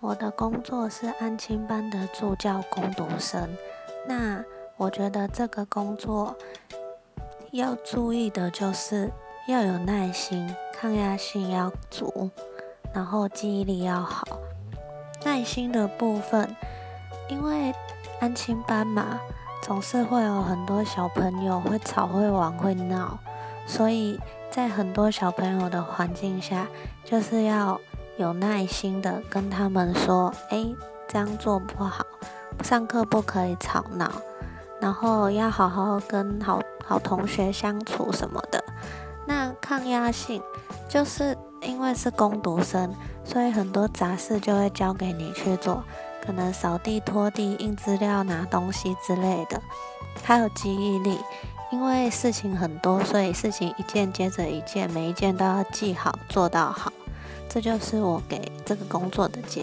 我的工作是安亲班的助教工读生。那我觉得这个工作要注意的就是要有耐心，抗压性要足，然后记忆力要好。耐心的部分，因为安亲班嘛，总是会有很多小朋友会吵、会玩、会闹，所以在很多小朋友的环境下，就是要。有耐心的跟他们说：“哎，这样做不好，上课不可以吵闹，然后要好好跟好好同学相处什么的。”那抗压性，就是因为是工读生，所以很多杂事就会交给你去做，可能扫地、拖地、印资料、拿东西之类的。还有记忆力，因为事情很多，所以事情一件接着一件，每一件都要记好，做到好。这就是我给这个工作的建